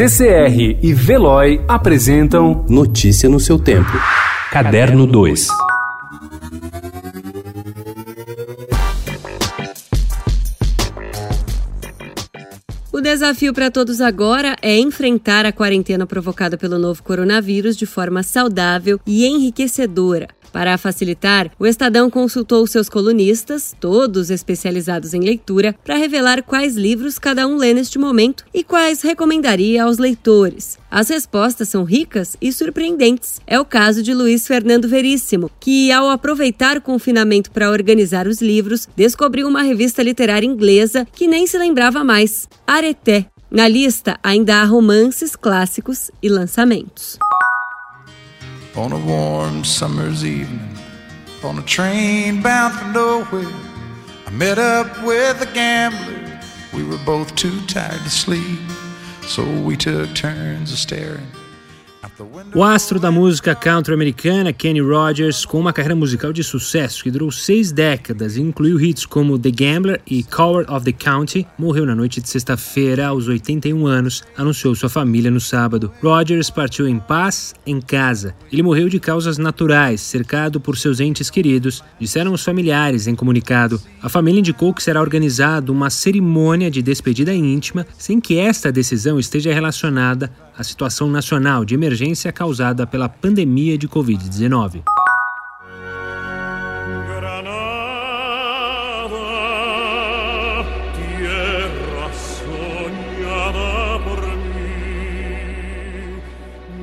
CCR e Veloy apresentam Notícia no seu tempo. Caderno 2. O desafio para todos agora é enfrentar a quarentena provocada pelo novo coronavírus de forma saudável e enriquecedora. Para facilitar, o Estadão consultou seus colunistas, todos especializados em leitura, para revelar quais livros cada um lê neste momento e quais recomendaria aos leitores. As respostas são ricas e surpreendentes. É o caso de Luiz Fernando Veríssimo, que, ao aproveitar o confinamento para organizar os livros, descobriu uma revista literária inglesa que nem se lembrava mais, Areté. Na lista ainda há romances clássicos e lançamentos. On a warm summer's evening on a train bound for nowhere. I met up with a gambler. We were both too tired to sleep, so we took turns of staring. O astro da música country americana, Kenny Rogers, com uma carreira musical de sucesso que durou seis décadas e incluiu hits como The Gambler e Coward of the County, morreu na noite de sexta-feira aos 81 anos, anunciou sua família no sábado. Rogers partiu em paz em casa. Ele morreu de causas naturais, cercado por seus entes queridos, disseram os familiares em comunicado. A família indicou que será organizada uma cerimônia de despedida íntima, sem que esta decisão esteja relacionada à situação nacional de emergência causada pela pandemia de Covid-19.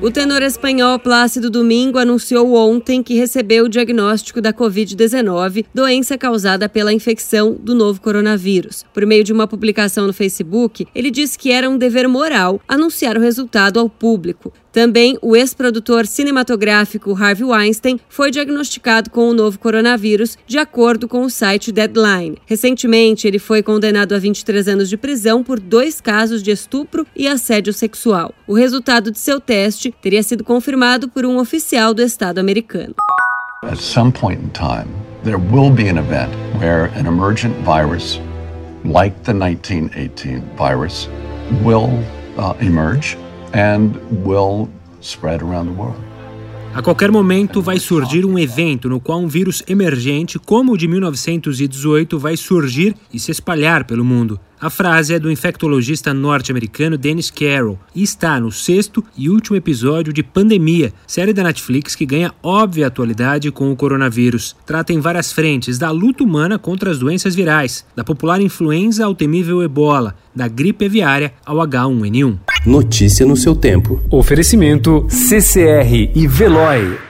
O tenor espanhol Plácido Domingo anunciou ontem que recebeu o diagnóstico da Covid-19, doença causada pela infecção do novo coronavírus. Por meio de uma publicação no Facebook, ele disse que era um dever moral anunciar o resultado ao público. Também o ex-produtor cinematográfico Harvey Weinstein foi diagnosticado com o novo coronavírus, de acordo com o site Deadline. Recentemente, ele foi condenado a 23 anos de prisão por dois casos de estupro e assédio sexual. O resultado de seu teste teria sido confirmado por um oficial do Estado americano. At some point in time, there will be an event where an emergent virus, like the 1918 virus, will uh, emerge and will spread around the world. A qualquer momento vai surgir um evento no qual um vírus emergente, como o de 1918, vai surgir e se espalhar pelo mundo. A frase é do infectologista norte-americano Dennis Carroll e está no sexto e último episódio de Pandemia, série da Netflix que ganha óbvia atualidade com o coronavírus. Trata em várias frentes da luta humana contra as doenças virais, da popular influenza ao temível ebola, da gripe aviária ao H1N1. Notícia no seu tempo. Oferecimento CCR e Veloy.